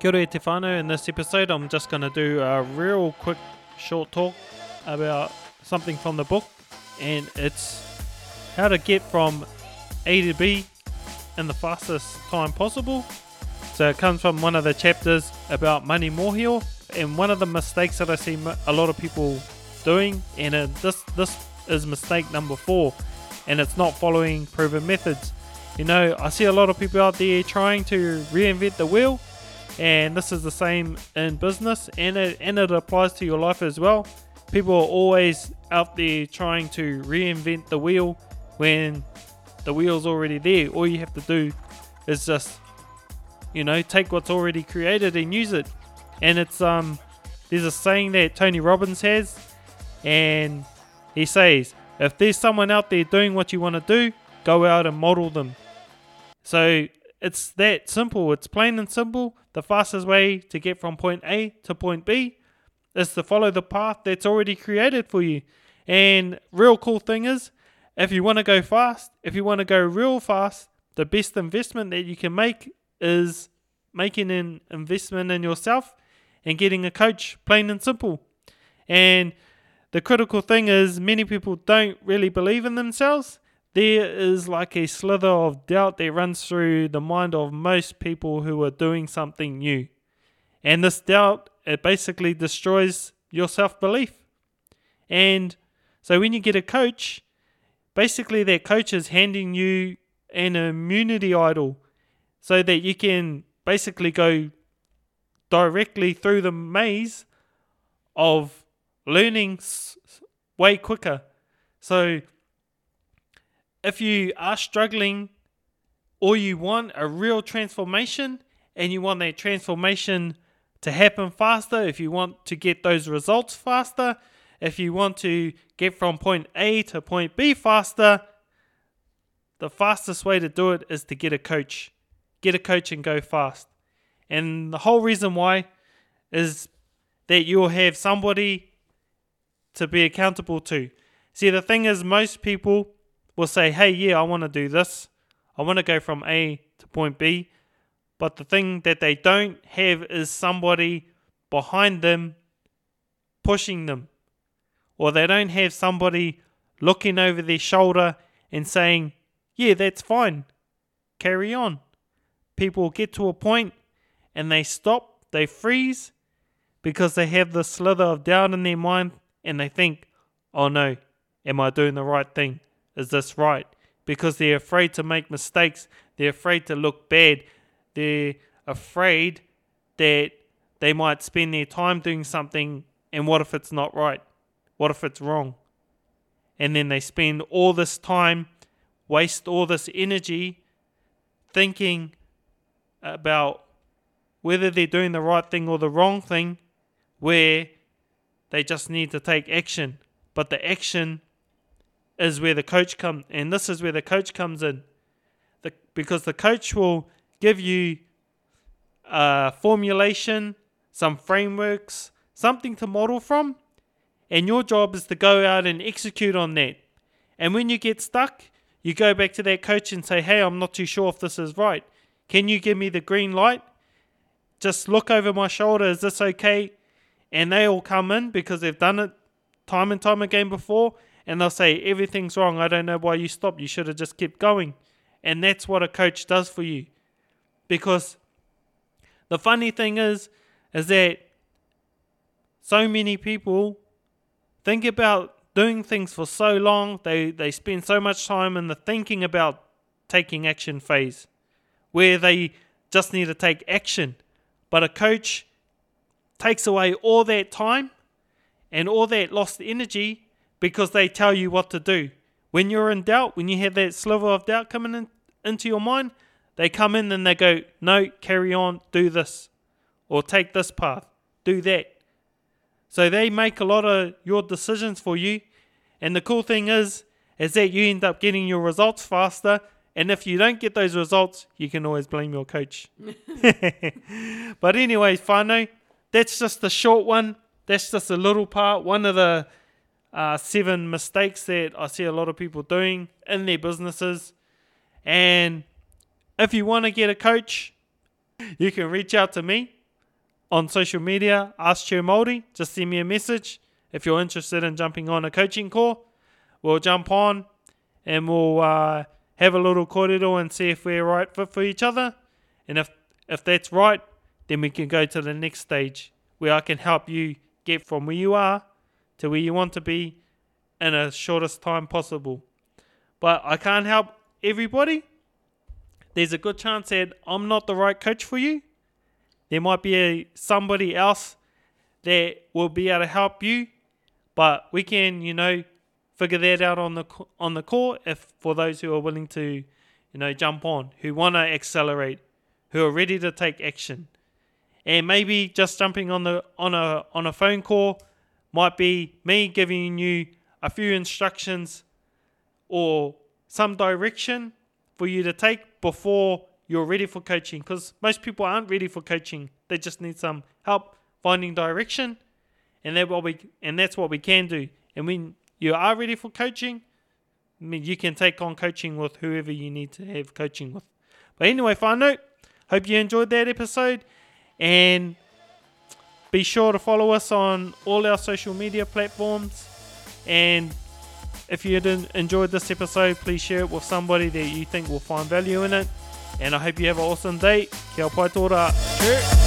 Kia ora te whānau. In this episode, I'm just going to do a real quick short talk about something from the book, and it's how to get from A to B in the fastest time possible. So it comes from one of the chapters about money mohio, and one of the mistakes that I see a lot of people doing, and uh, this this is mistake number four, and it's not following proven methods. You know, I see a lot of people out there trying to reinvent the wheel, and this is the same in business, and it and it applies to your life as well. People are always out there trying to reinvent the wheel when the wheel's already there. All you have to do is just, you know, take what's already created and use it. And it's um, there's a saying that Tony Robbins has, and he says, if there's someone out there doing what you want to do, go out and model them. So it's that simple. It's plain and simple. The fastest way to get from point A to point B is to follow the path that's already created for you. And real cool thing is, if you want to go fast, if you want to go real fast, the best investment that you can make is making an investment in yourself and getting a coach, plain and simple. And the critical thing is, many people don't really believe in themselves. There is like a slither of doubt that runs through the mind of most people who are doing something new. And this doubt, it basically destroys your self belief. And so when you get a coach, basically that coach is handing you an immunity idol so that you can basically go directly through the maze of learning way quicker. So if you are struggling or you want a real transformation and you want that transformation to happen faster, if you want to get those results faster, if you want to get from point A to point B faster, the fastest way to do it is to get a coach. Get a coach and go fast. And the whole reason why is that you'll have somebody to be accountable to. See, the thing is, most people will say, hey, yeah, I want to do this. I want to go from A to point B. But the thing that they don't have is somebody behind them pushing them. Or they don't have somebody looking over their shoulder and saying, yeah, that's fine. Carry on. People get to a point and they stop, they freeze because they have the slither of doubt in their mind and they think, oh no, am I doing the right thing? Is this right? Because they're afraid to make mistakes. They're afraid to look bad. They're afraid that they might spend their time doing something and what if it's not right? What if it's wrong? And then they spend all this time, waste all this energy thinking about whether they're doing the right thing or the wrong thing, where they just need to take action. But the action is where the coach comes, and this is where the coach comes in, the, because the coach will give you a formulation, some frameworks, something to model from, and your job is to go out and execute on that. And when you get stuck, you go back to that coach and say, "Hey, I'm not too sure if this is right. Can you give me the green light? Just look over my shoulder. Is this okay?" And they all come in because they've done it time and time again before, and they'll say, Everything's wrong. I don't know why you stopped. You should have just kept going. And that's what a coach does for you. Because the funny thing is, is that so many people think about doing things for so long, they, they spend so much time in the thinking about taking action phase, where they just need to take action. But a coach takes away all that time and all that lost energy because they tell you what to do. When you're in doubt, when you have that sliver of doubt coming in, into your mind, they come in and they go, No, carry on, do this, or take this path, do that. So they make a lot of your decisions for you. And the cool thing is, is that you end up getting your results faster. And if you don't get those results, you can always blame your coach. but anyway, whānau, that's just a short one. That's just a little part. One of the uh, seven mistakes that I see a lot of people doing in their businesses. And if you want to get a coach, you can reach out to me on social media, Ask Chair Māori. Just send me a message if you're interested in jumping on a coaching call. We'll jump on and we'll uh, have a little kōrero and see if we're right fit for each other. And if, if that's right, then we can go to the next stage where I can help you get from where you are to where you want to be in a shortest time possible. But I can't help everybody. There's a good chance that I'm not the right coach for you. There might be a, somebody else that will be able to help you, but we can, you know, figure that out on the on the call if for those who are willing to, you know, jump on, who want to accelerate, who are ready to take action. And maybe just jumping on the on a on a phone call might be me giving you a few instructions or some direction for you to take before you're ready for coaching because most people aren't ready for coaching. They just need some help finding direction, and that what we and that's what we can do. And when you are ready for coaching, I mean, you can take on coaching with whoever you need to have coaching with. But anyway, final note. hope you enjoyed that episode, and be sure to follow us on all our social media platforms. And if you enjoyed this episode, please share it with somebody that you think will find value in it. And I hope you have an awesome day. Kia pai tōra. Cheers.